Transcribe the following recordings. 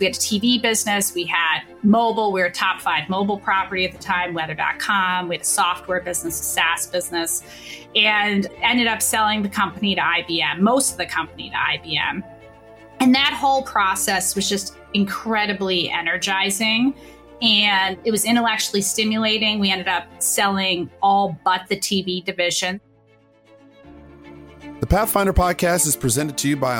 We had a TV business, we had mobile, we were top five mobile property at the time, weather.com. We had a software business, a SaaS business, and ended up selling the company to IBM, most of the company to IBM. And that whole process was just incredibly energizing and it was intellectually stimulating. We ended up selling all but the TV division. The Pathfinder podcast is presented to you by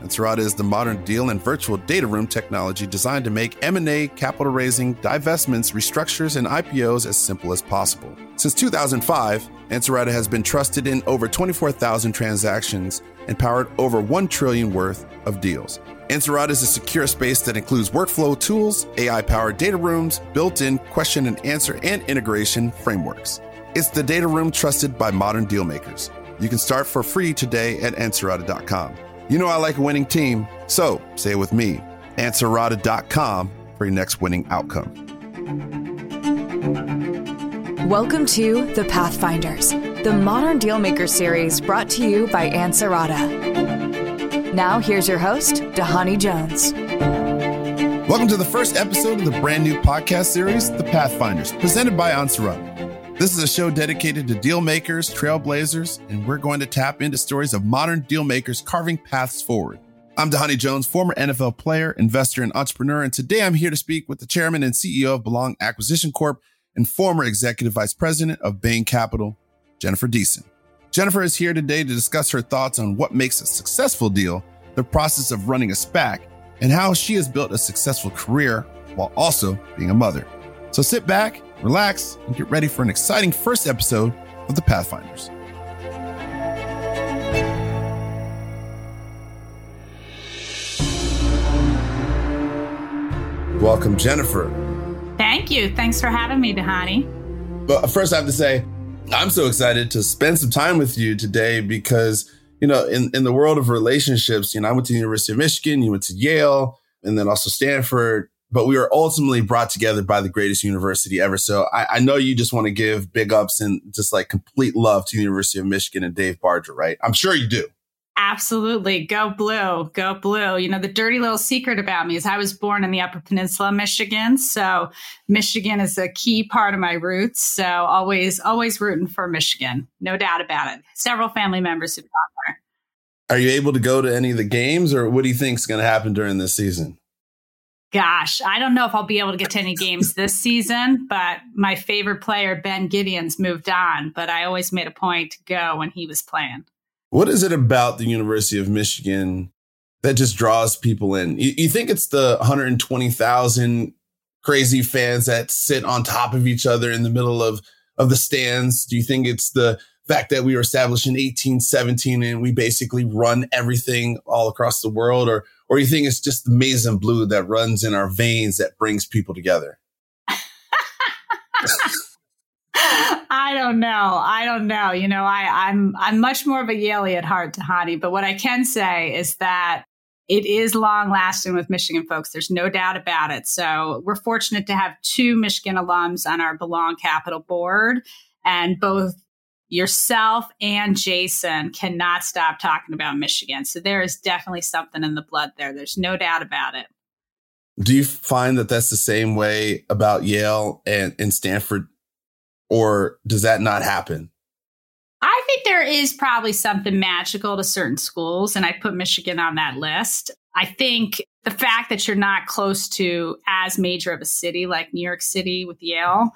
Ansarada is the modern deal and virtual data room technology designed to make M&A, capital raising, divestments, restructures, and IPOs as simple as possible. Since 2005, Ansarada has been trusted in over 24,000 transactions and powered over 1 trillion worth of deals. Ansarada is a secure space that includes workflow tools, AI-powered data rooms, built-in question and answer and integration frameworks. It's the data room trusted by modern deal makers. You can start for free today at Ansarada.com. You know I like a winning team, so say it with me. Ansarada.com for your next winning outcome. Welcome to The Pathfinders, the Modern Dealmaker series brought to you by Ansarada. Now, here's your host, Dhani Jones. Welcome to the first episode of the brand new podcast series, The Pathfinders, presented by Ansarada. This is a show dedicated to deal makers, trailblazers, and we're going to tap into stories of modern deal makers carving paths forward. I'm Dhani Jones, former NFL player, investor, and entrepreneur, and today I'm here to speak with the chairman and CEO of Belong Acquisition Corp and former executive vice president of Bain Capital, Jennifer Deason. Jennifer is here today to discuss her thoughts on what makes a successful deal, the process of running a SPAC, and how she has built a successful career while also being a mother. So sit back relax, and get ready for an exciting first episode of The Pathfinders. Welcome, Jennifer. Thank you. Thanks for having me, Dhani. But first, I have to say, I'm so excited to spend some time with you today because, you know, in, in the world of relationships, you know, I went to the University of Michigan, you went to Yale, and then also Stanford but we were ultimately brought together by the greatest university ever. So I, I, know you just want to give big ups and just like complete love to the University of Michigan and Dave Barger, right? I'm sure you do. Absolutely. Go blue. Go blue. You know, the dirty little secret about me is I was born in the Upper Peninsula, Michigan. So Michigan is a key part of my roots. So always, always rooting for Michigan. No doubt about it. Several family members who've gone there. Are you able to go to any of the games or what do you think is going to happen during this season? Gosh, I don't know if I'll be able to get to any games this season, but my favorite player, Ben Gideon's moved on, but I always made a point to go when he was playing. What is it about the University of Michigan that just draws people in? You, you think it's the 120,000 crazy fans that sit on top of each other in the middle of, of the stands? Do you think it's the fact that we were established in 1817 and we basically run everything all across the world? Or, or you think it's just the and blue that runs in our veins that brings people together? I don't know. I don't know. You know, I, I'm I'm much more of a Yaley at heart, Dhani. But what I can say is that it is long lasting with Michigan folks. There's no doubt about it. So we're fortunate to have two Michigan alums on our Belong Capital board, and both yourself and Jason cannot stop talking about Michigan. So there is definitely something in the blood there. There's no doubt about it. Do you find that that's the same way about Yale and, and Stanford, or does that not happen? I think there is probably something magical to certain schools, and I put Michigan on that list. I think the fact that you're not close to as major of a city like New York City with Yale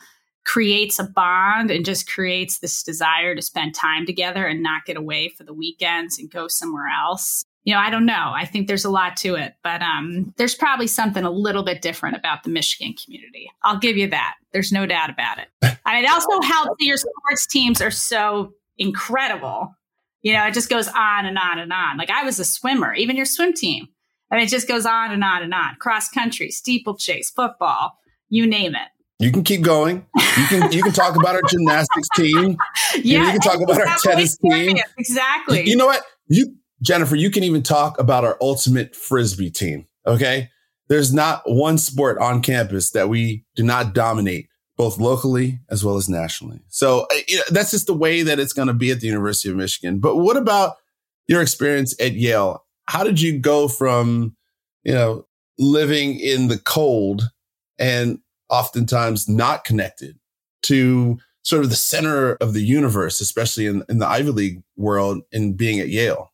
creates a bond and just creates this desire to spend time together and not get away for the weekends and go somewhere else. You know, I don't know. I think there's a lot to it, but um, there's probably something a little bit different about the Michigan community. I'll give you that. There's no doubt about it. And it also helps that your sports teams are so incredible. You know, it just goes on and on and on. Like I was a swimmer, even your swim team. I mean, it just goes on and on and on. Cross country, steeplechase, football, you name it. You can keep going. You can you can talk about our gymnastics team. Yeah, you, know, you can talk about our tennis team. Exactly. You, you know what? You Jennifer, you can even talk about our ultimate frisbee team. Okay. There's not one sport on campus that we do not dominate, both locally as well as nationally. So you know, that's just the way that it's going to be at the University of Michigan. But what about your experience at Yale? How did you go from, you know, living in the cold and oftentimes not connected to sort of the center of the universe, especially in, in the Ivy League world and being at Yale.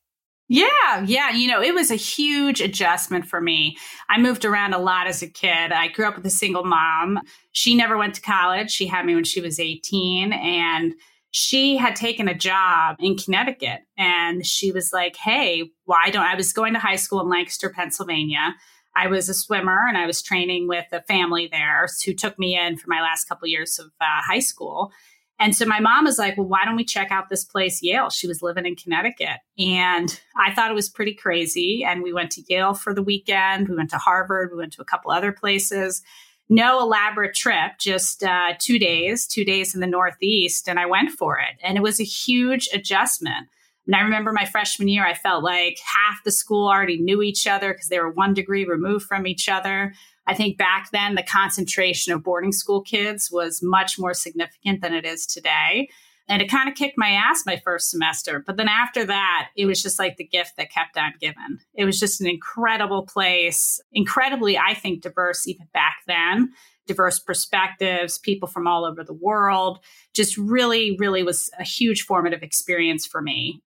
Yeah, yeah. You know, it was a huge adjustment for me. I moved around a lot as a kid. I grew up with a single mom. She never went to college. She had me when she was 18 and she had taken a job in Connecticut and she was like, Hey, why don't I was going to high school in Lancaster, Pennsylvania. I was a swimmer and I was training with a family there who took me in for my last couple years of uh, high school. And so my mom was like, well, why don't we check out this place, Yale? She was living in Connecticut. And I thought it was pretty crazy. And we went to Yale for the weekend. We went to Harvard. We went to a couple other places. No elaborate trip, just uh, two days, two days in the Northeast. And I went for it. And it was a huge adjustment. And I remember my freshman year, I felt like half the school already knew each other because they were one degree removed from each other. I think back then the concentration of boarding school kids was much more significant than it is today. And it kind of kicked my ass my first semester. But then after that, it was just like the gift that kept on giving. It was just an incredible place, incredibly, I think, diverse even back then, diverse perspectives, people from all over the world. Just really, really was a huge formative experience for me.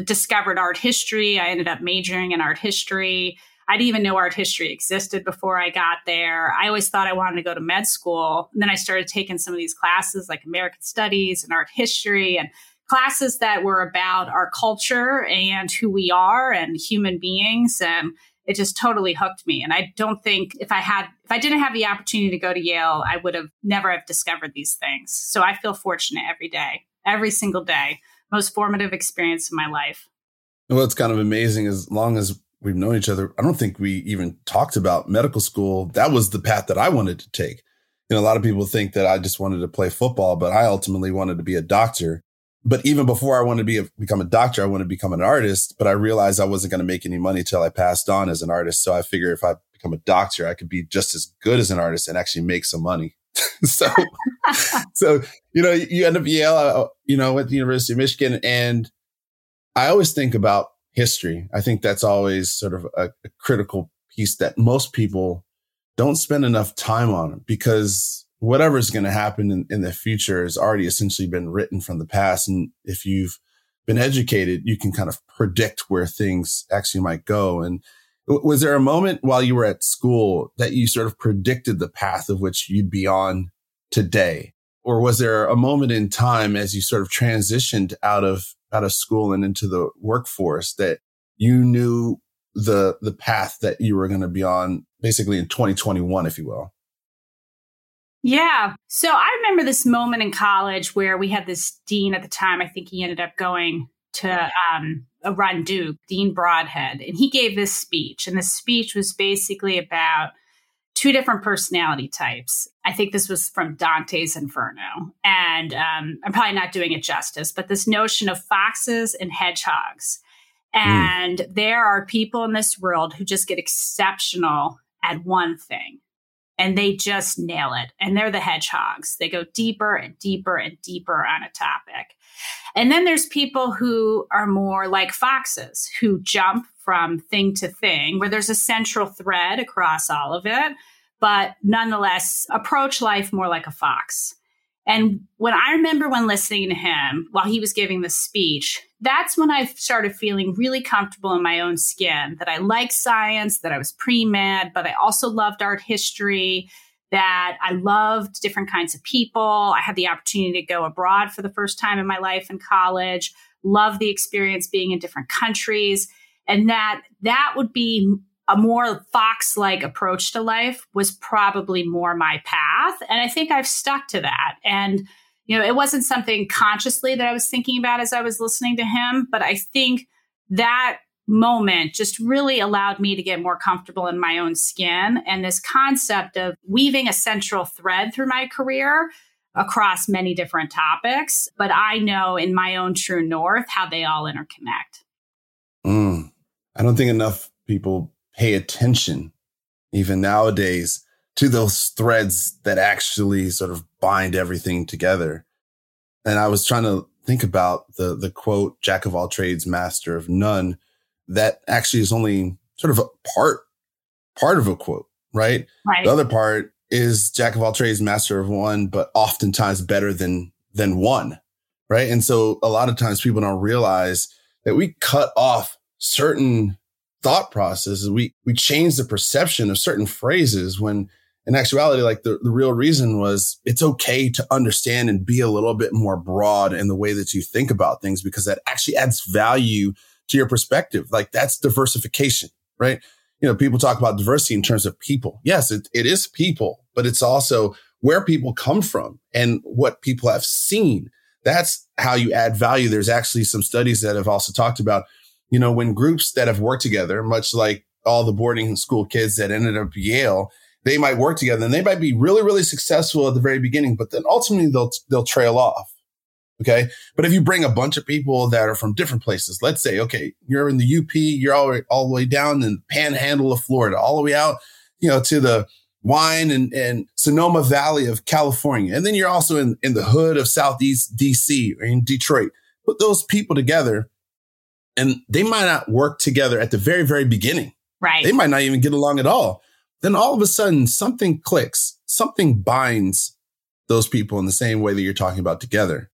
Discovered art history. I ended up majoring in art history I didn't even know art history existed before I got there. I always thought I wanted to go to med school. And then I started taking some of these classes like American Studies and art history and classes that were about our culture and who we are and human beings. And it just totally hooked me. And I don't think if I had, if I didn't have the opportunity to go to Yale, I would have never have discovered these things. So I feel fortunate every day, every single day. Most formative experience in my life. Well, it's kind of amazing as long as we've known each other. I don't think we even talked about medical school. That was the path that I wanted to take. You know, a lot of people think that I just wanted to play football, but I ultimately wanted to be a doctor. But even before I wanted to be a, become a doctor, I wanted to become an artist. But I realized I wasn't going to make any money till I passed on as an artist. So I figured if I become a doctor, I could be just as good as an artist and actually make some money. so, so you know, you end up Yale, uh, you know, at the University of Michigan, and I always think about history. I think that's always sort of a, a critical piece that most people don't spend enough time on because whatever is going to happen in, in, the future has already essentially been written from the past. And if you've been educated, you can kind of predict where things actually might go. And was there a moment while you were at school that you sort of predicted the path of which you'd be on today? Or was there a moment in time as you sort of transitioned out of out of school and into the workforce that you knew the the path that you were going to be on basically in 2021 if you will yeah so i remember this moment in college where we had this dean at the time i think he ended up going to um, run duke dean Brodhead and he gave this speech and the speech was basically about two different personality types. I think this was from Dante's Inferno. And um, I'm probably not doing it justice, but this notion of foxes and hedgehogs. Hmm. And mm. there are people in this world who just get exceptional at one thing and they just nail it. And they're the hedgehogs. They go deeper and deeper and deeper on a topic. And then there's people who are more like foxes who jump from thing to thing, where there's a central thread across all of it, but nonetheless approach life more like a fox. And when I remember when listening to him while he was giving the speech, that's when I started feeling really comfortable in my own skin that I liked science, that I was pre med, but I also loved art history, that I loved different kinds of people. I had the opportunity to go abroad for the first time in my life in college, loved the experience being in different countries and that that would be a more fox like approach to life was probably more my path. And i think i've stuck to that. And you know it wasn't something consciously that i was thinking about as i was listening to him but i think that moment just really allowed me to get more comfortable in my own skin. And this concept of weaving a central thread through my career across many different topics but i know in my own true north how they all interconnect. Mm. I don't think enough people pay attention, even nowadays, to those threads that actually sort of bind everything together. And I was trying to think about the the quote, "Jack of all trades, master of none," that actually is only sort of a part part of a quote, right? Right. The other part is jack of all trades, master of one, but oftentimes better than than one, right? And so a lot of times people don't realize that we cut off certain thought processes. We we change the perception of certain phrases when in actuality, like the, the real reason was it's okay to understand and be a little bit more broad in the way that you think about things because that actually adds value to your perspective. Like that's diversification, right? You know, people talk about diversity in terms of people. Yes, it, it is people, but it's also where people come from and what people have seen. That's how you add value. There's actually some studies that have also talked about, you know, when groups that have worked together, much like all the boarding school kids that ended up Yale, they might work together and they might be really, really successful at the very beginning, but then ultimately they'll, they'll trail off. Okay. But if you bring a bunch of people that are from different places, let's say, okay, you're in the UP, you're all, all the way down in the panhandle of Florida, all the way out, you know, to the wine and, and Sonoma Valley of California. And then you're also in, in the hood of Southeast DC or in Detroit. Put those people together and they might not work together at the very, very beginning. Right. They might not even get along at all. Then all of a sudden something clicks, something binds those people in the same way that you're talking about together.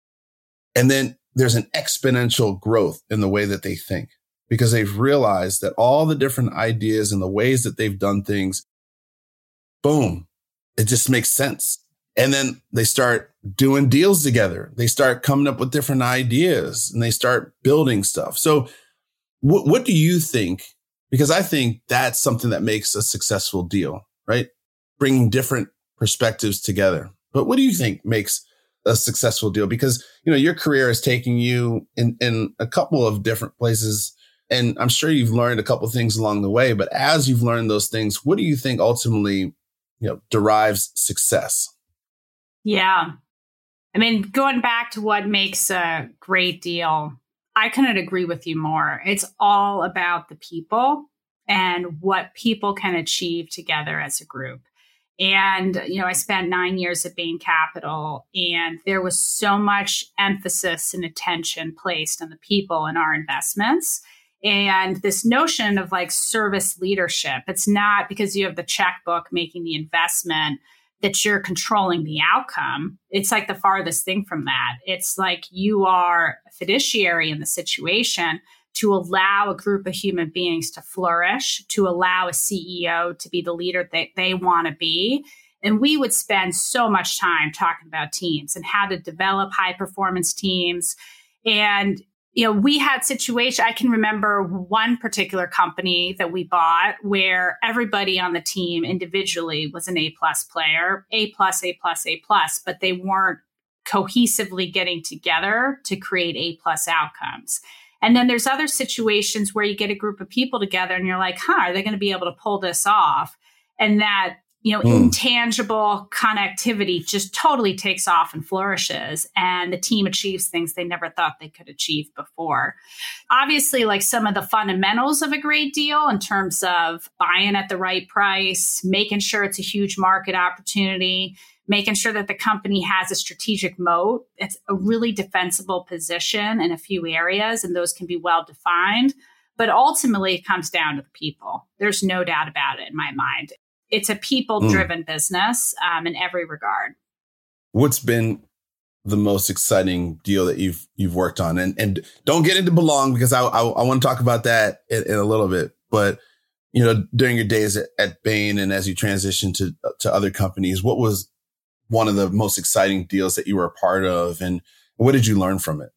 And then there's an exponential growth in the way that they think because they've realized that all the different ideas and the ways that they've done things, boom, it just makes sense. And then they start doing deals together. They start coming up with different ideas and they start building stuff. So what, what do you think? Because I think that's something that makes a successful deal, right? Bringing different perspectives together. But what do you think makes a successful deal because you know your career is taking you in in a couple of different places and i'm sure you've learned a couple things along the way but as you've learned those things what do you think ultimately you know derives success yeah. I mean going back to what makes a great deal i couldn't agree with you more. It's all about the people and what people can achieve together as a group. And, you know, I spent nine years at Bain Capital, and there was so much emphasis and attention placed on the people in our investments. And this notion of like service leadership, it's not because you have the checkbook making the investment that you're controlling the outcome. It's like the farthest thing from that. It's like you are a fiduciary in the situation to allow a group of human beings to flourish, to allow a CEO to be the leader that they want to be. And we would spend so much time talking about teams and how to develop high performance teams. And, you know, we had situation. I can remember one particular company that we bought where everybody on the team individually was an A plus player, A plus, A plus, A plus, but they weren't cohesively getting together to create A plus outcomes. And then there's other situations where you get a group of people together and you're like, huh, are they going to be able to pull this off? And that, you know, mm. intangible connectivity just totally takes off and flourishes. And the team achieves things they never thought they could achieve before. Obviously, like some of the fundamentals of a great deal in terms of buying at the right price, making sure it's a huge market opportunity making sure that the company has a strategic moat. It's a really defensible position in a few areas, and those can be well defined. But ultimately, it comes down to the people. There's no doubt about it in my mind. It's a people driven mm. business um, in every regard. What's been the most exciting deal that you've you've worked on? And and don't get into belong because I I, I want to talk about that in, in, a little bit. But you know, during your days at, at Bain and as you transition to to other companies, what was one of the most exciting deals that you were a part of and what did you learn from it?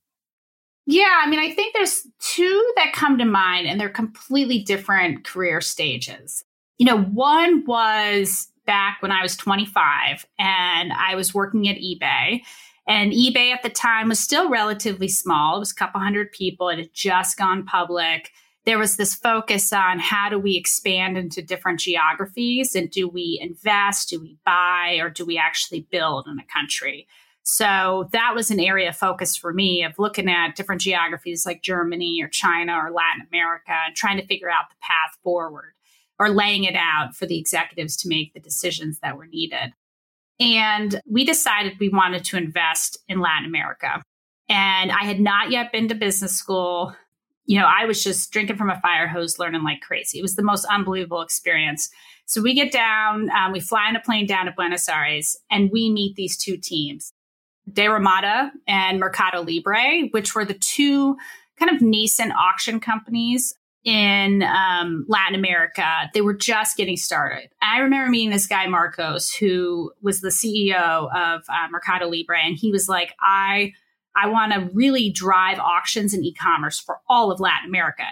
Yeah, I mean, I think there's two that come to mind and they're completely different career stages. You know, one was back when I was 25 and I was working at eBay. And eBay at the time was still relatively small. It was a couple hundred people. It had just gone public there was this focus on how do we expand into different geographies and do we invest, do we buy, or do we actually build in a country? So that was an area of focus for me of looking at different geographies like Germany or China or Latin America and trying to figure out the path forward or laying it out for the executives to make the decisions that were needed. And we decided we wanted to invest in Latin America. And I had not yet been to business school you know, I was just drinking from a fire hose, learning like crazy. It was the most unbelievable experience. So we get down, um, we fly in a plane down to Buenos Aires, and we meet these two teams, DeRemate and Mercado Libre, which were the two kind of nascent auction companies in um, Latin America. They were just getting started. I remember meeting this guy, Marcos, who was the CEO of uh, Mercado Libre, and he was like, I I want to really drive auctions and e-commerce for all of Latin America.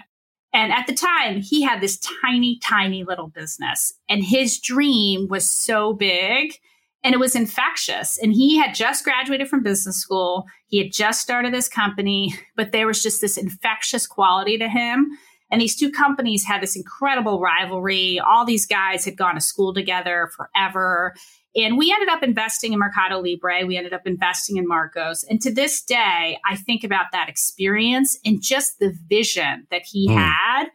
And at the time, he had this tiny, tiny little business, and his dream was so big and it was infectious. And he had just graduated from business school. He had just started this company, but there was just this infectious quality to him. And these two companies had this incredible rivalry. All these guys had gone to school together forever. And we ended up investing in Mercado Libre. We ended up investing in Marcos. And to this day, I think about that experience and just the vision that he mm. had.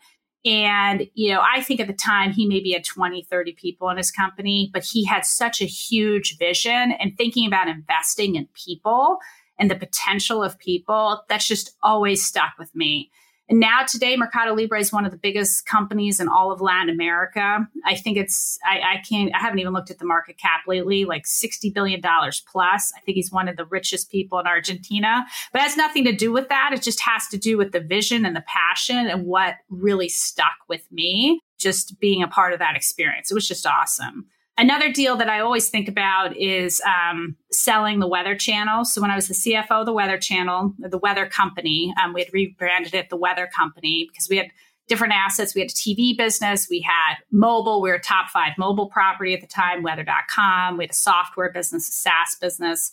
And, you know, I think at the time he maybe had 20, 30 people in his company, but he had such a huge vision and thinking about investing in people and the potential of people that's just always stuck with me. And now today, Mercado Libre is one of the biggest companies in all of Latin America. I think it's, I, I can't, I haven't even looked at the market cap lately, like $60 billion plus. I think he's one of the richest people in Argentina, but it has nothing to do with that. It just has to do with the vision and the passion and what really stuck with me, just being a part of that experience. It was just awesome. Another deal that I always think about is um, selling the Weather Channel. So when I was the CFO of the Weather Channel, the Weather Company, um, we had rebranded it the Weather Company because we had different assets. We had a TV business, we had mobile. We were top five mobile property at the time, weather.com. We had a software business, a SaaS business,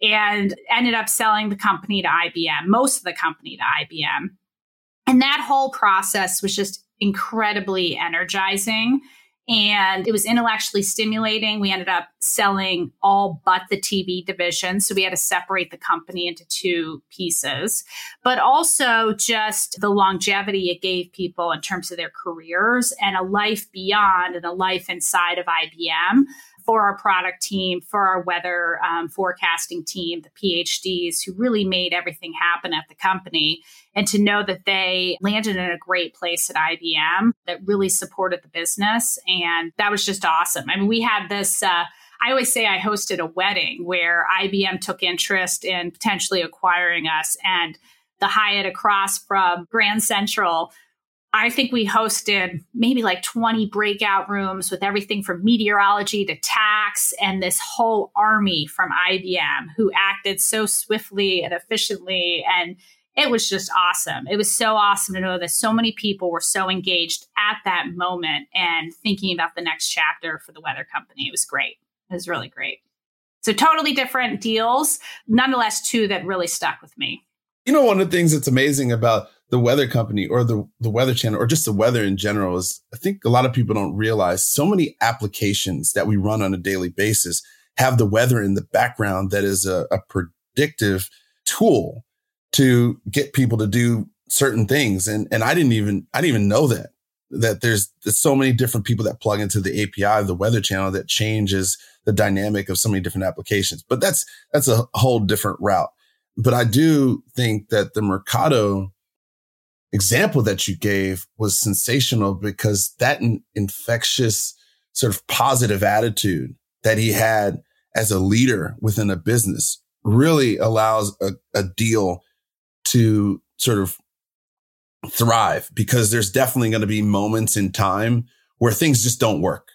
and ended up selling the company to IBM, most of the company to IBM. And that whole process was just incredibly energizing and it was intellectually stimulating. We ended up selling all but the TV division. So we had to separate the company into two pieces, but also just the longevity it gave people in terms of their careers and a life beyond and a life inside of IBM for our product team, for our weather um, forecasting team, the PhDs who really made everything happen at the company. And to know that they landed in a great place at IBM that really supported the business. And that was just awesome. I mean, we had this. Uh, I always say I hosted a wedding where IBM took interest in potentially acquiring us and the Hyatt across from Grand Central I think we hosted maybe like 20 breakout rooms with everything from meteorology to tax and this whole army from IBM who acted so swiftly and efficiently. And it was just awesome. It was so awesome to know that so many people were so engaged at that moment and thinking about the next chapter for the weather company. It was great. It was really great. So, totally different deals, nonetheless, two that really stuck with me. You know, one of the things that's amazing about the weather company or the, the weather channel or just the weather in general is I think a lot of people don't realize so many applications that we run on a daily basis have the weather in the background that is a, a predictive tool to get people to do certain things. And, and I didn't even, I didn't even know that, that there's, there's so many different people that plug into the API of the weather channel that changes the dynamic of so many different applications. But that's, that's a whole different route. But I do think that the Mercado example that you gave was sensational because that in- infectious sort of positive attitude that he had as a leader within a business really allows a, a deal to sort of thrive because there's definitely going to be moments in time where things just don't work.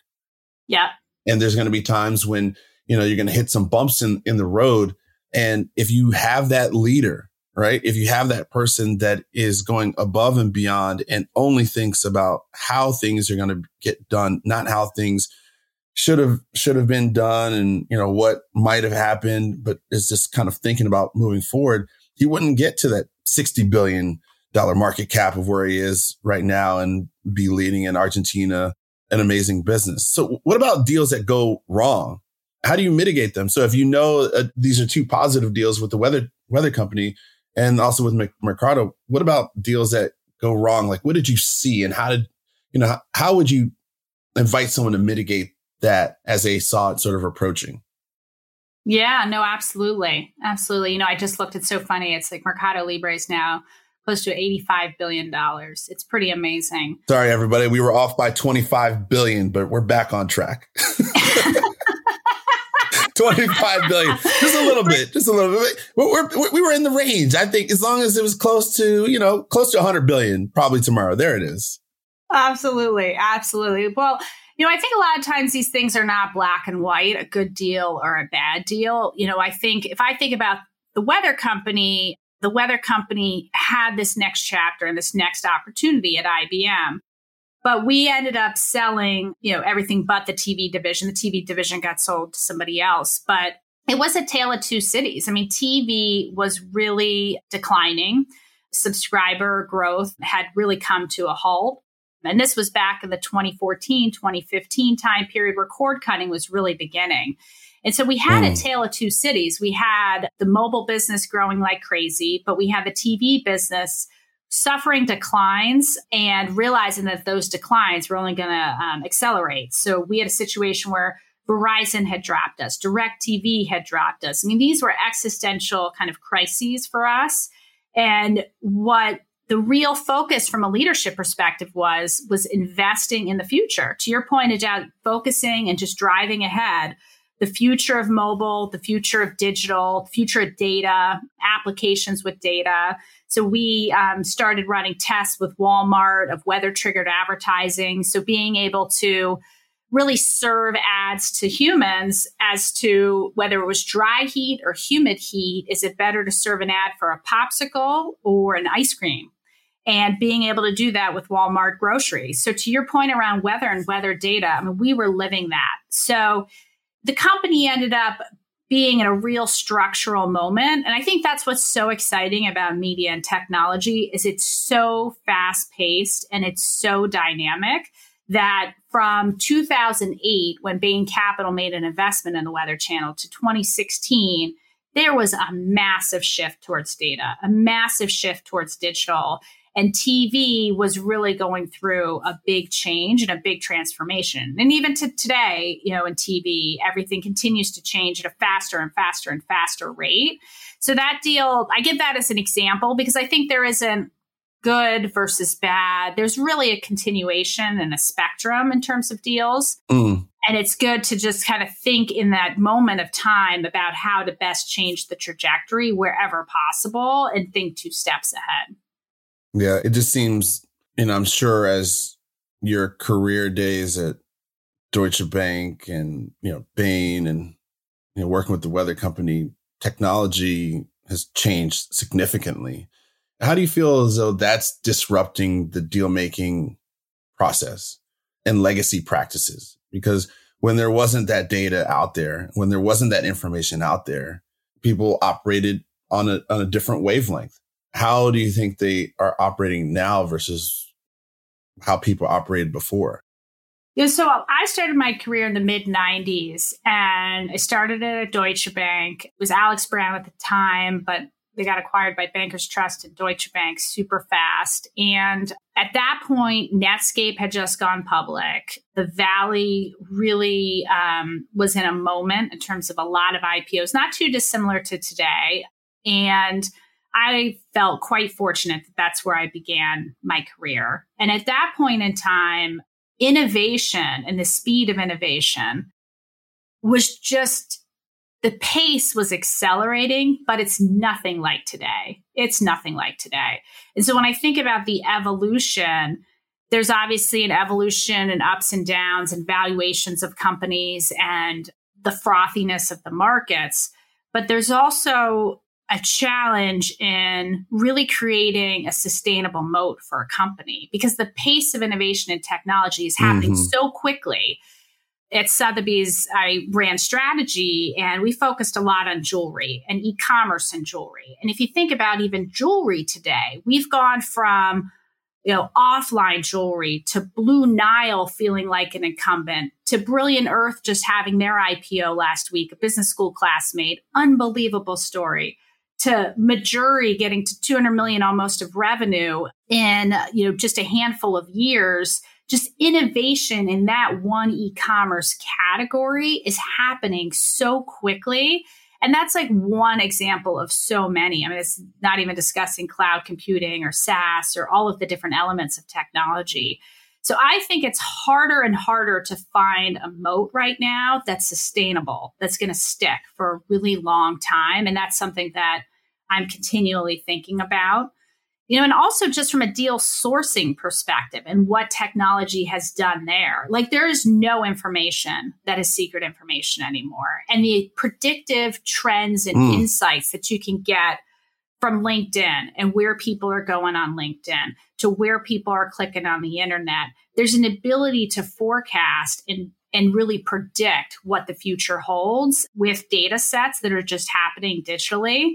Yeah. And there's going to be times when, you know, you're going to hit some bumps in, in the road. And if you have that leader right? If you have that person that is going above and beyond and only thinks about how things are going to get done, not how things should have should have been done and you know what might have happened, but is just kind of thinking about moving forward, he wouldn't get to that 60 billion dollar market cap of where he is right now and be leading in Argentina an amazing business. So what about deals that go wrong? How do you mitigate them? So if you know uh, these are two positive deals with the weather weather company, and also with Mercado, what about deals that go wrong? Like, what did you see and how did, you know, how would you invite someone to mitigate that as they saw it sort of approaching? Yeah, no, absolutely. Absolutely. You know, I just looked, it's so funny. It's like Mercado Libre is now close to $85 billion. It's pretty amazing. Sorry, everybody. We were off by 25 billion, but we're back on track. 25 billion. Just a little bit. Just a little bit. We're, we were in the range. I think as long as it was close to, you know, close to 100 billion, probably tomorrow. There it is. Absolutely. Absolutely. Well, you know, I think a lot of times these things are not black and white, a good deal or a bad deal. You know, I think if I think about the weather company, the weather company had this next chapter and this next opportunity at IBM. But we ended up selling, you know, everything but the TV division. The TV division got sold to somebody else. But it was a tale of two cities. I mean, TV was really declining. Subscriber growth had really come to a halt. And this was back in the 2014, 2015 time period where cord cutting was really beginning. And so we had mm. a tale of two cities. We had the mobile business growing like crazy, but we had the TV business suffering declines and realizing that those declines were only going to um, accelerate. So we had a situation where Verizon had dropped us, DirecTV had dropped us. I mean, these were existential kind of crises for us. And what the real focus from a leadership perspective was was investing in the future. To your point about focusing and just driving ahead, the future of mobile, the future of digital, future of data, applications with data. So we um, started running tests with Walmart of weather triggered advertising. So being able to really serve ads to humans as to whether it was dry heat or humid heat. Is it better to serve an ad for a popsicle or an ice cream? And being able to do that with Walmart groceries. So to your point around weather and weather data, I mean, we were living that. So the company ended up being in a real structural moment. And i think that's what's so exciting about media and technology is it's so fast paced and it's so dynamic that from 2008 when bain capital made an investment in the weather channel to 2016 there was a massive shift towards data a massive shift towards digital and TV was really going through a big change and a big transformation. And even to today, you know, in TV, everything continues to change at a faster and faster and faster rate. So that deal, I give that as an example because I think there isn't good versus bad. There's really a continuation and a spectrum in terms of deals. Mm. And it's good to just kind of think in that moment of time about how to best change the trajectory wherever possible and think two steps ahead. Yeah, it just seems, know, I'm sure as your career days at Deutsche Bank and, you know, Bain and, you know, working with the weather company, technology has changed significantly. How do you feel as though that's disrupting the deal making process and legacy practices? Because when there wasn't that data out there, when there wasn't that information out there, people operated on a, on a different wavelength how do you think they are operating now versus how people operated before? Yeah, so I started my career in the mid 90s and I started at Deutsche Bank. It was Alex Brown at the time, but they got acquired by Bankers Trust and Deutsche Bank super fast. And at that point, Netscape had just gone public. The Valley really um, was in a moment in terms of a lot of IPOs, not too dissimilar to today. And I felt quite fortunate that that's where I began my career. And at that point in time, innovation and the speed of innovation was just the pace was accelerating, but it's nothing like today. It's nothing like today. And so when I think about the evolution, there's obviously an evolution and ups and downs and valuations of companies and the frothiness of the markets. But there's also a challenge in really creating a sustainable moat for a company because the pace of innovation and technology is happening mm-hmm. so quickly. At Sotheby's, I ran strategy and we focused a lot on jewelry and e commerce and jewelry. And if you think about even jewelry today, we've gone from you know, offline jewelry to Blue Nile feeling like an incumbent to Brilliant Earth just having their IPO last week, a business school classmate. Unbelievable story to Mejuri getting to 200 million almost of revenue in, you know, just a handful of years, just innovation in that one e-commerce category is happening so quickly. And that's like one example of so many. I mean, it's not even discussing cloud computing or SaaS or all of the different elements of technology. So I think it's harder and harder to find a moat right now that's sustainable, that's going to stick for a really long time. And that's something that I'm continually thinking about. You know, and also just from a deal sourcing perspective and what technology has done there. Like there is no information that is secret information anymore. And the predictive trends and mm. insights that you can get from LinkedIn and where people are going on LinkedIn to where people are clicking on the internet. There's an ability to forecast and and really predict what the future holds with data sets that are just happening digitally.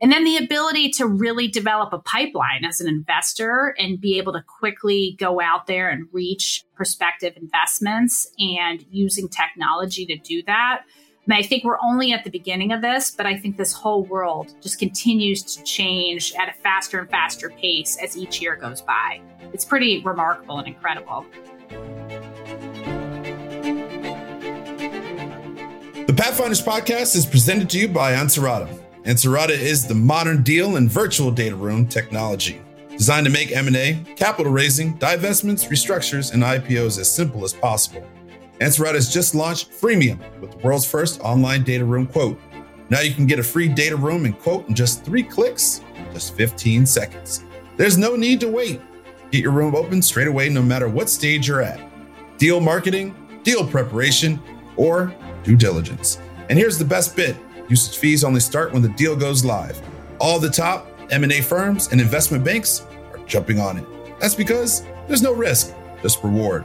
And then the ability to really develop a pipeline as an investor and be able to quickly go out there and reach prospective investments and using technology to do that. I, I think we're only at the beginning of this, but I think this whole world just continues to change at a faster and faster pace as each year goes by. It's pretty remarkable and incredible. The Pathfinders podcast is presented to you by Ansarada Ansarada is the modern deal and virtual data room technology designed to make M&A, capital raising, divestments, restructures, and IPOs as simple as possible. Ansarada has just launched Freemium with the world's first online data room quote. Now you can get a free data room and quote in just three clicks, just 15 seconds. There's no need to wait. Get your room open straight away, no matter what stage you're at. Deal marketing, deal preparation, or due diligence. And here's the best bit Usage fees only start when the deal goes live. All the top M&A firms and investment banks are jumping on it. That's because there's no risk, just reward.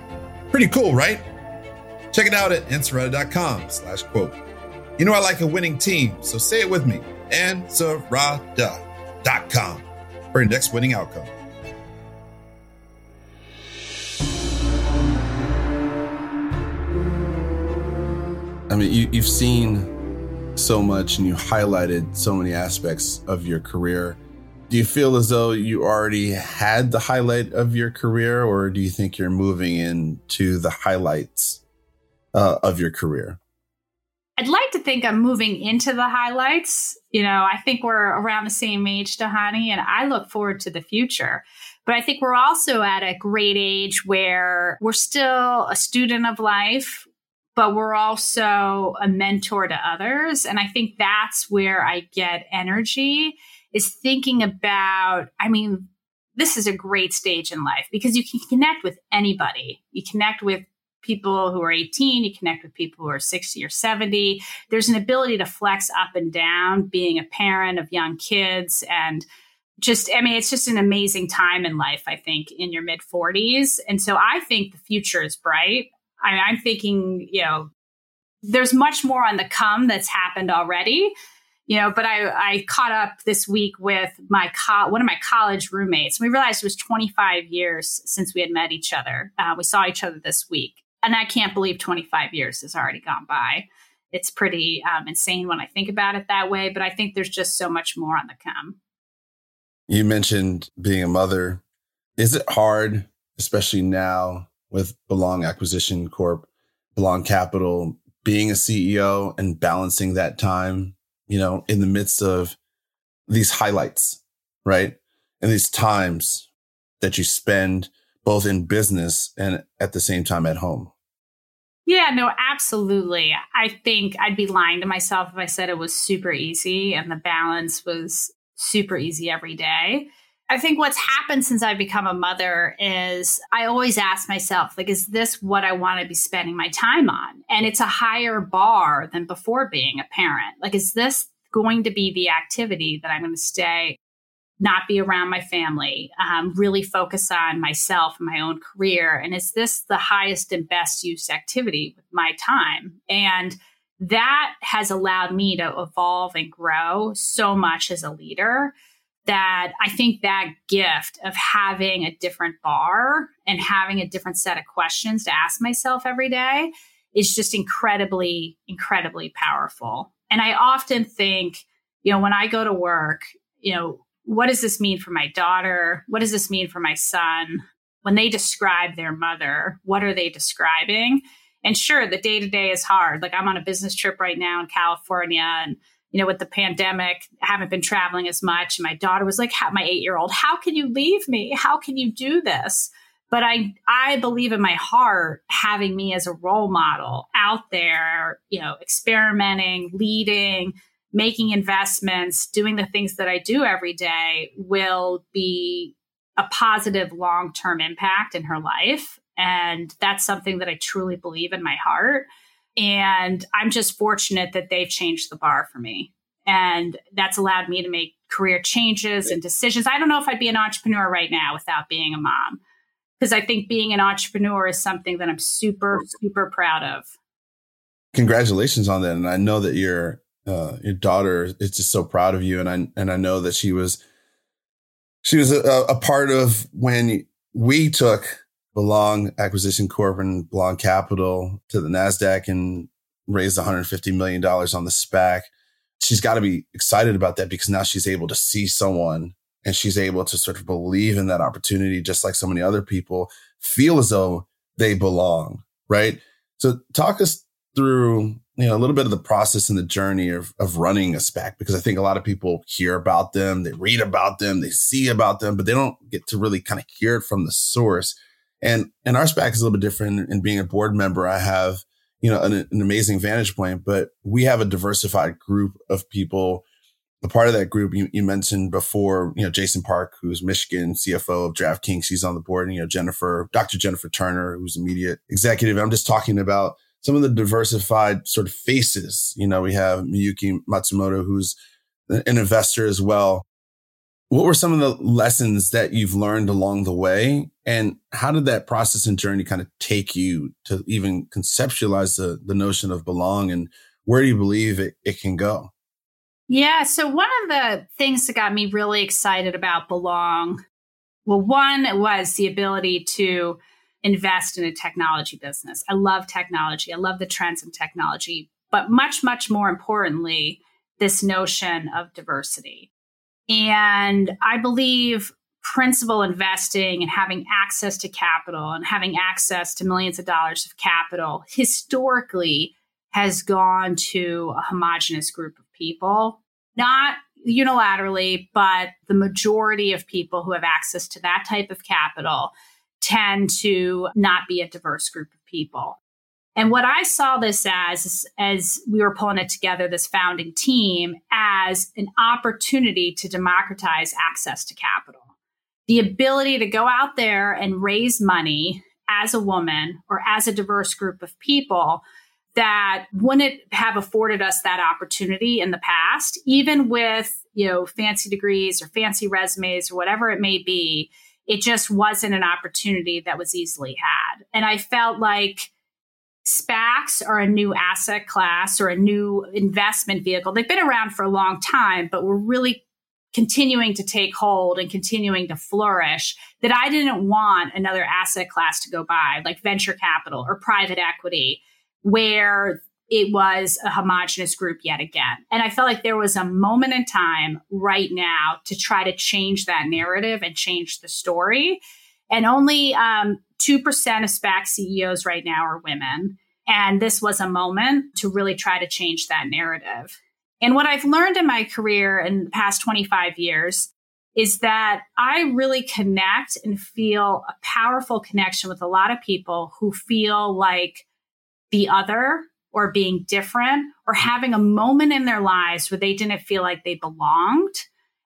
Pretty cool, right? Check it out at ansarada.com slash quote. You know I like a winning team, so say it with me. Ansarada.com for your next winning outcome. I mean, you, you've seen so much and you highlighted so many aspects of your career. Do you feel as though you already had the highlight of your career, or do you think you're moving into the highlights uh, of your career? I'd like to think I'm moving into the highlights. You know, I think we're around the same age, Dhani, and I look forward to the future. But I think we're also at a great age where we're still a student of life but we're also a mentor to others. And I think that's where I get energy is thinking about, I mean, this is a great stage in life because you can connect with anybody. You connect with people who are 18, you connect with people who are 60 or 70. There's an ability to flex up and down being a parent of young kids and just i mean it's just an amazing time in life i think in your mid 40s and so i think the future is bright I mean, I'm thinking, you know, there's much more on the come that's happened already. You know, but I, I caught up this week with my co- one of my college roommates. We realized it was 25 years since we had met each other. Uh, we saw each other this week, and I can't believe 25 years has already gone by. It's pretty um, insane when I think about it that way. But I think there's just so much more on the come. You mentioned being a mother. Is it hard, especially now, with Belong Acquisition Corp, Belong Capital, being a CEO and balancing that time, you know, in the midst of these highlights, right? And these times that you spend both in business and at the same time at home. Yeah, no, absolutely. I think I'd be lying to myself if I said it was super easy and the balance was super easy every day. I think what's happened since I've become a mother is I always ask myself, like, is this what I want to be spending my time on? And it's a higher bar than before being a parent. Like, is this going to be the activity that I'm going to stay, not be around my family, um, really focus on myself and my own career? And is this the highest and best use activity with my time? And that has allowed me to evolve and grow so much as a leader that I think that gift of having a different bar and having a different set of questions to ask myself every day is just incredibly, incredibly powerful. And I often think, you know, when I go to work, you know, what does this mean for my daughter? What does this mean for my son? When they describe their mother, what are they describing? And sure, the day to day is hard. Like I'm on a business trip right now in California and you know, with the pandemic, haven't been traveling as much. And my daughter was like, my eight year old, how can you leave me? How can you do this? But I, I believe in my heart having me as a role model out there, you know, experimenting, leading, making investments, doing the things that I do every day will be a positive long term impact in her life. And that's something that I truly believe in my heart. And I'm just fortunate that they've changed the bar for me. And that's allowed me to make career changes and decisions. I don't know if I'd be an entrepreneur right now without being a mom, because I think being an entrepreneur is something that I'm super, super proud of. Congratulations on that. And I know that your uh, your daughter is just so proud of you. And I and I know that she was she was a, a part of when we took Belong Acquisition Corp and Belong Capital to the NASDAQ and raised $150 million on the SPAC. She's got to be excited about that because now she's able to see someone and she's able to sort of believe in that opportunity, just like so many other people feel as though they belong. Right. So talk us through, you know, a little bit of the process and the journey of, of running a SPAC, because I think a lot of people hear about them, they read about them, they see about them, but they don't get to really kind of hear it from the source. And, and our SPAC is a little bit different. And being a board member, I have, you know, an, an amazing vantage point, but we have a diversified group of people. A part of that group you, you mentioned before, you know, Jason Park, who's Michigan CFO of DraftKings. He's on the board. And, you know, Jennifer, Dr. Jennifer Turner, who's a media executive. I'm just talking about some of the diversified sort of faces. You know, we have Miyuki Matsumoto, who's an investor as well. What were some of the lessons that you've learned along the way? And how did that process and journey kind of take you to even conceptualize the, the notion of belong and where do you believe it, it can go? Yeah. So one of the things that got me really excited about belong, well, one was the ability to invest in a technology business. I love technology. I love the trends in technology, but much, much more importantly, this notion of diversity. And I believe principal investing and having access to capital and having access to millions of dollars of capital historically has gone to a homogenous group of people, not unilaterally, but the majority of people who have access to that type of capital tend to not be a diverse group of people. And what I saw this as, as we were pulling it together, this founding team, as an opportunity to democratize access to capital. The ability to go out there and raise money as a woman or as a diverse group of people that wouldn't have afforded us that opportunity in the past, even with, you know, fancy degrees or fancy resumes or whatever it may be it just wasn't an opportunity that was easily had. And I felt like SPACs are a new asset class or a new investment vehicle. They've been around for a long time, but we're really continuing to take hold and continuing to flourish that I didn't want another asset class to go by, like venture capital or private equity, where it was a homogenous group yet again. And I felt like there was a moment in time right now to try to change that narrative and change the story. And only um, 2% of SPAC CEOs right now are women. And this was a moment to really try to change that narrative. And what I've learned in my career in the past 25 years is that I really connect and feel a powerful connection with a lot of people who feel like the other or being different or having a moment in their lives where they didn't feel like they belonged.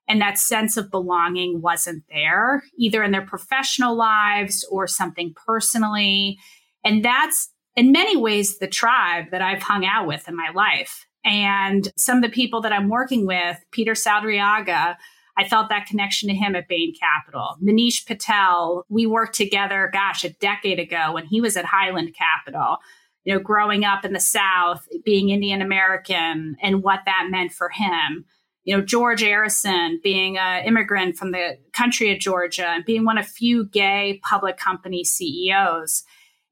And that sense of belonging wasn't there, either in their professional lives or something personally. And that's in many ways the tribe that I've hung out with in my life. And some of the people that I'm working with, Peter Saldarriaga, I felt that connection to him at Bain Capital. Manish Patel, we worked together, gosh, a decade ago when he was at Highland Capital you know, growing up in the South, being Indian American, and what that meant for him. You know, George Arison being an immigrant from the country of Georgia and being one of few gay public company CEOs.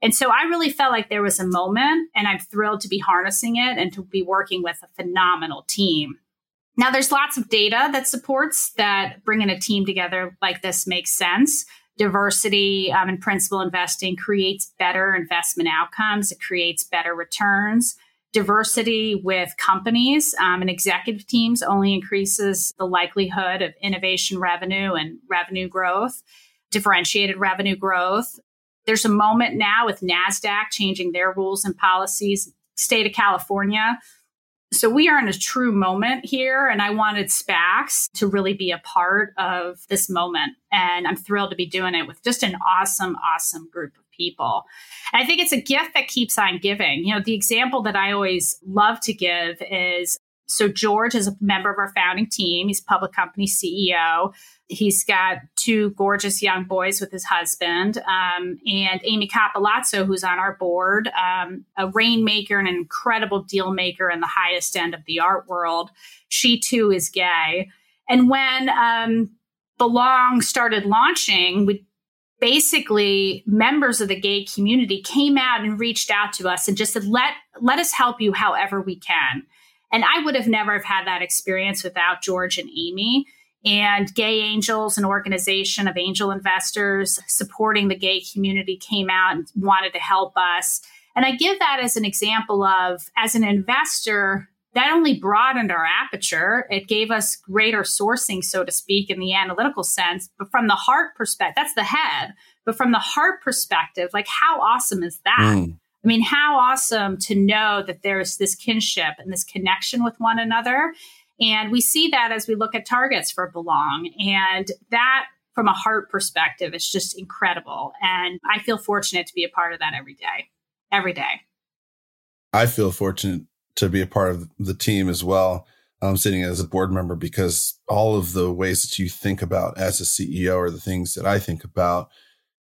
And so I really felt like there was a moment, and I'm thrilled to be harnessing it and to be working with a phenomenal team. Now, there's lots of data that supports that bringing a team together like this makes sense diversity um, in principal investing creates better investment outcomes. It creates better returns. diversity with companies um, and executive teams only increases the likelihood of innovation revenue and revenue growth, differentiated revenue growth. There's a moment now with NASDAQ changing their rules and policies, state of California. So we are in a true moment here, and I wanted SPACs to really be a part of this moment. And I'm thrilled to be doing it with just an awesome, awesome group of people. And I think it's a gift that keeps on giving. You know, the example that I always love to give is so George is a member of our founding team. He's public company CEO. He's got two gorgeous young boys with his husband, um, and Amy Cappellazzo, who's on our board, um, a rainmaker and an incredible deal maker in the highest end of the art world. She too is gay. And when um, Belong started launching, we basically members of the gay community came out and reached out to us and just said, let, let us help you however we can. And I would have never have had that experience without George and Amy. And Gaingels, an organization of angel investors supporting the gay community, came out and wanted to help us. And I give that as an example of, as an investor, that only broadened our aperture. It gave us greater sourcing, so to speak, in the analytical sense. But from the heart perspective, that's the head. But from the heart perspective, like how awesome is that? Mm. I mean, how awesome to know that there's this kinship and this connection with one another. And we see that as we look at targets for Belong. And that, from a heart perspective, is just incredible. And I feel fortunate to be a part of that every day, every day. I feel fortunate to be a part of the team as well. I'm sitting as a board member because all of the ways that you think about as a CEO are the things that I think about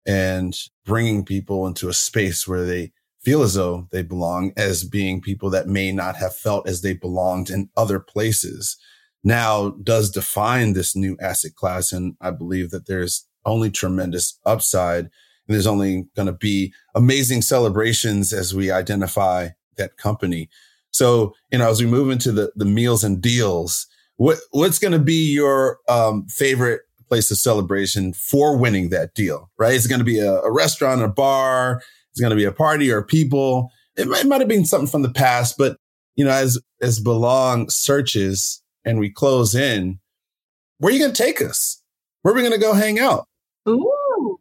and bringing people into a space where they feel as though they belong as being people that may not have felt as they belonged in other places now does define this new asset class. And I believe that there's only tremendous upside and there's only going to be amazing celebrations as we identify that company. So, you know, as we move into the, the meals and deals, what, what's going to be your um, favorite place of celebration for winning that deal, right? Is it going to be a, a restaurant, a bar? It's going to be a party or people. It might, it might have been something from the past, but you know, as as belong searches and we close in, where are you going to take us? Where are we going to go hang out? Ooh,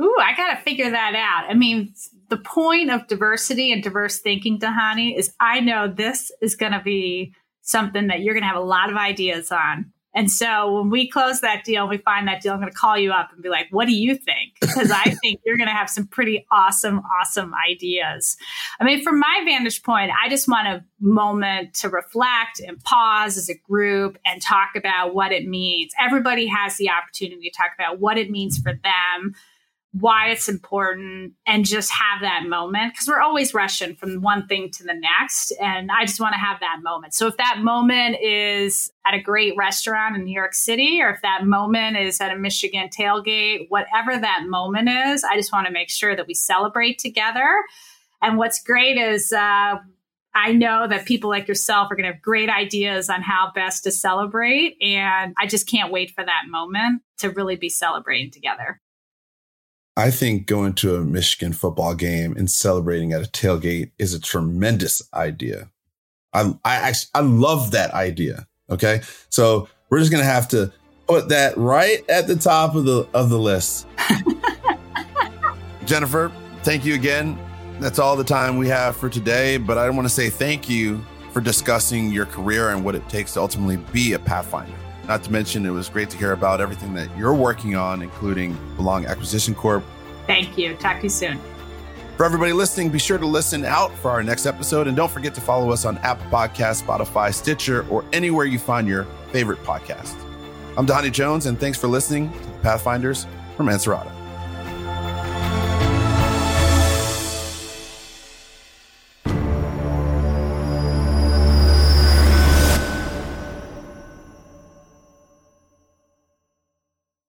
ooh, I got to figure that out. I mean, the point of diversity and diverse thinking, Dhani, is I know this is going to be something that you're going to have a lot of ideas on. And so when we close that deal, we find that deal, I'm going to call you up and be like, what do you think? Because I think you're going to have some pretty awesome, awesome ideas. I mean, from my vantage point, I just want a moment to reflect and pause as a group and talk about what it means. Everybody has the opportunity to talk about what it means for them why it's important and just have that moment because we're always rushing from one thing to the next. And I just want to have that moment. So if that moment is at a great restaurant in New York City, or if that moment is at a Michigan tailgate, whatever that moment is, I just want to make sure that we celebrate together. And what's great is, uh, I know that people like yourself are going to have great ideas on how best to celebrate. And I just can't wait for that moment to really be celebrating together. I think going to a Michigan football game and celebrating at a tailgate is a tremendous idea. I I actually I love that idea. Okay, so we're just gonna have to put that right at the top of the of the list. Jennifer, thank you again. That's all the time we have for today. But I want to say thank you for discussing your career and what it takes to ultimately be a Pathfinder. Not to mention, it was great to hear about everything that you're working on, including Belong Acquisition Corp. Thank you. Talk to you soon. For everybody listening, be sure to listen out for our next episode. And don't forget to follow us on Apple Podcasts, Spotify, Stitcher, or anywhere you find your favorite podcast. I'm Dhani Jones, and thanks for listening to the Pathfinders from Ansarada.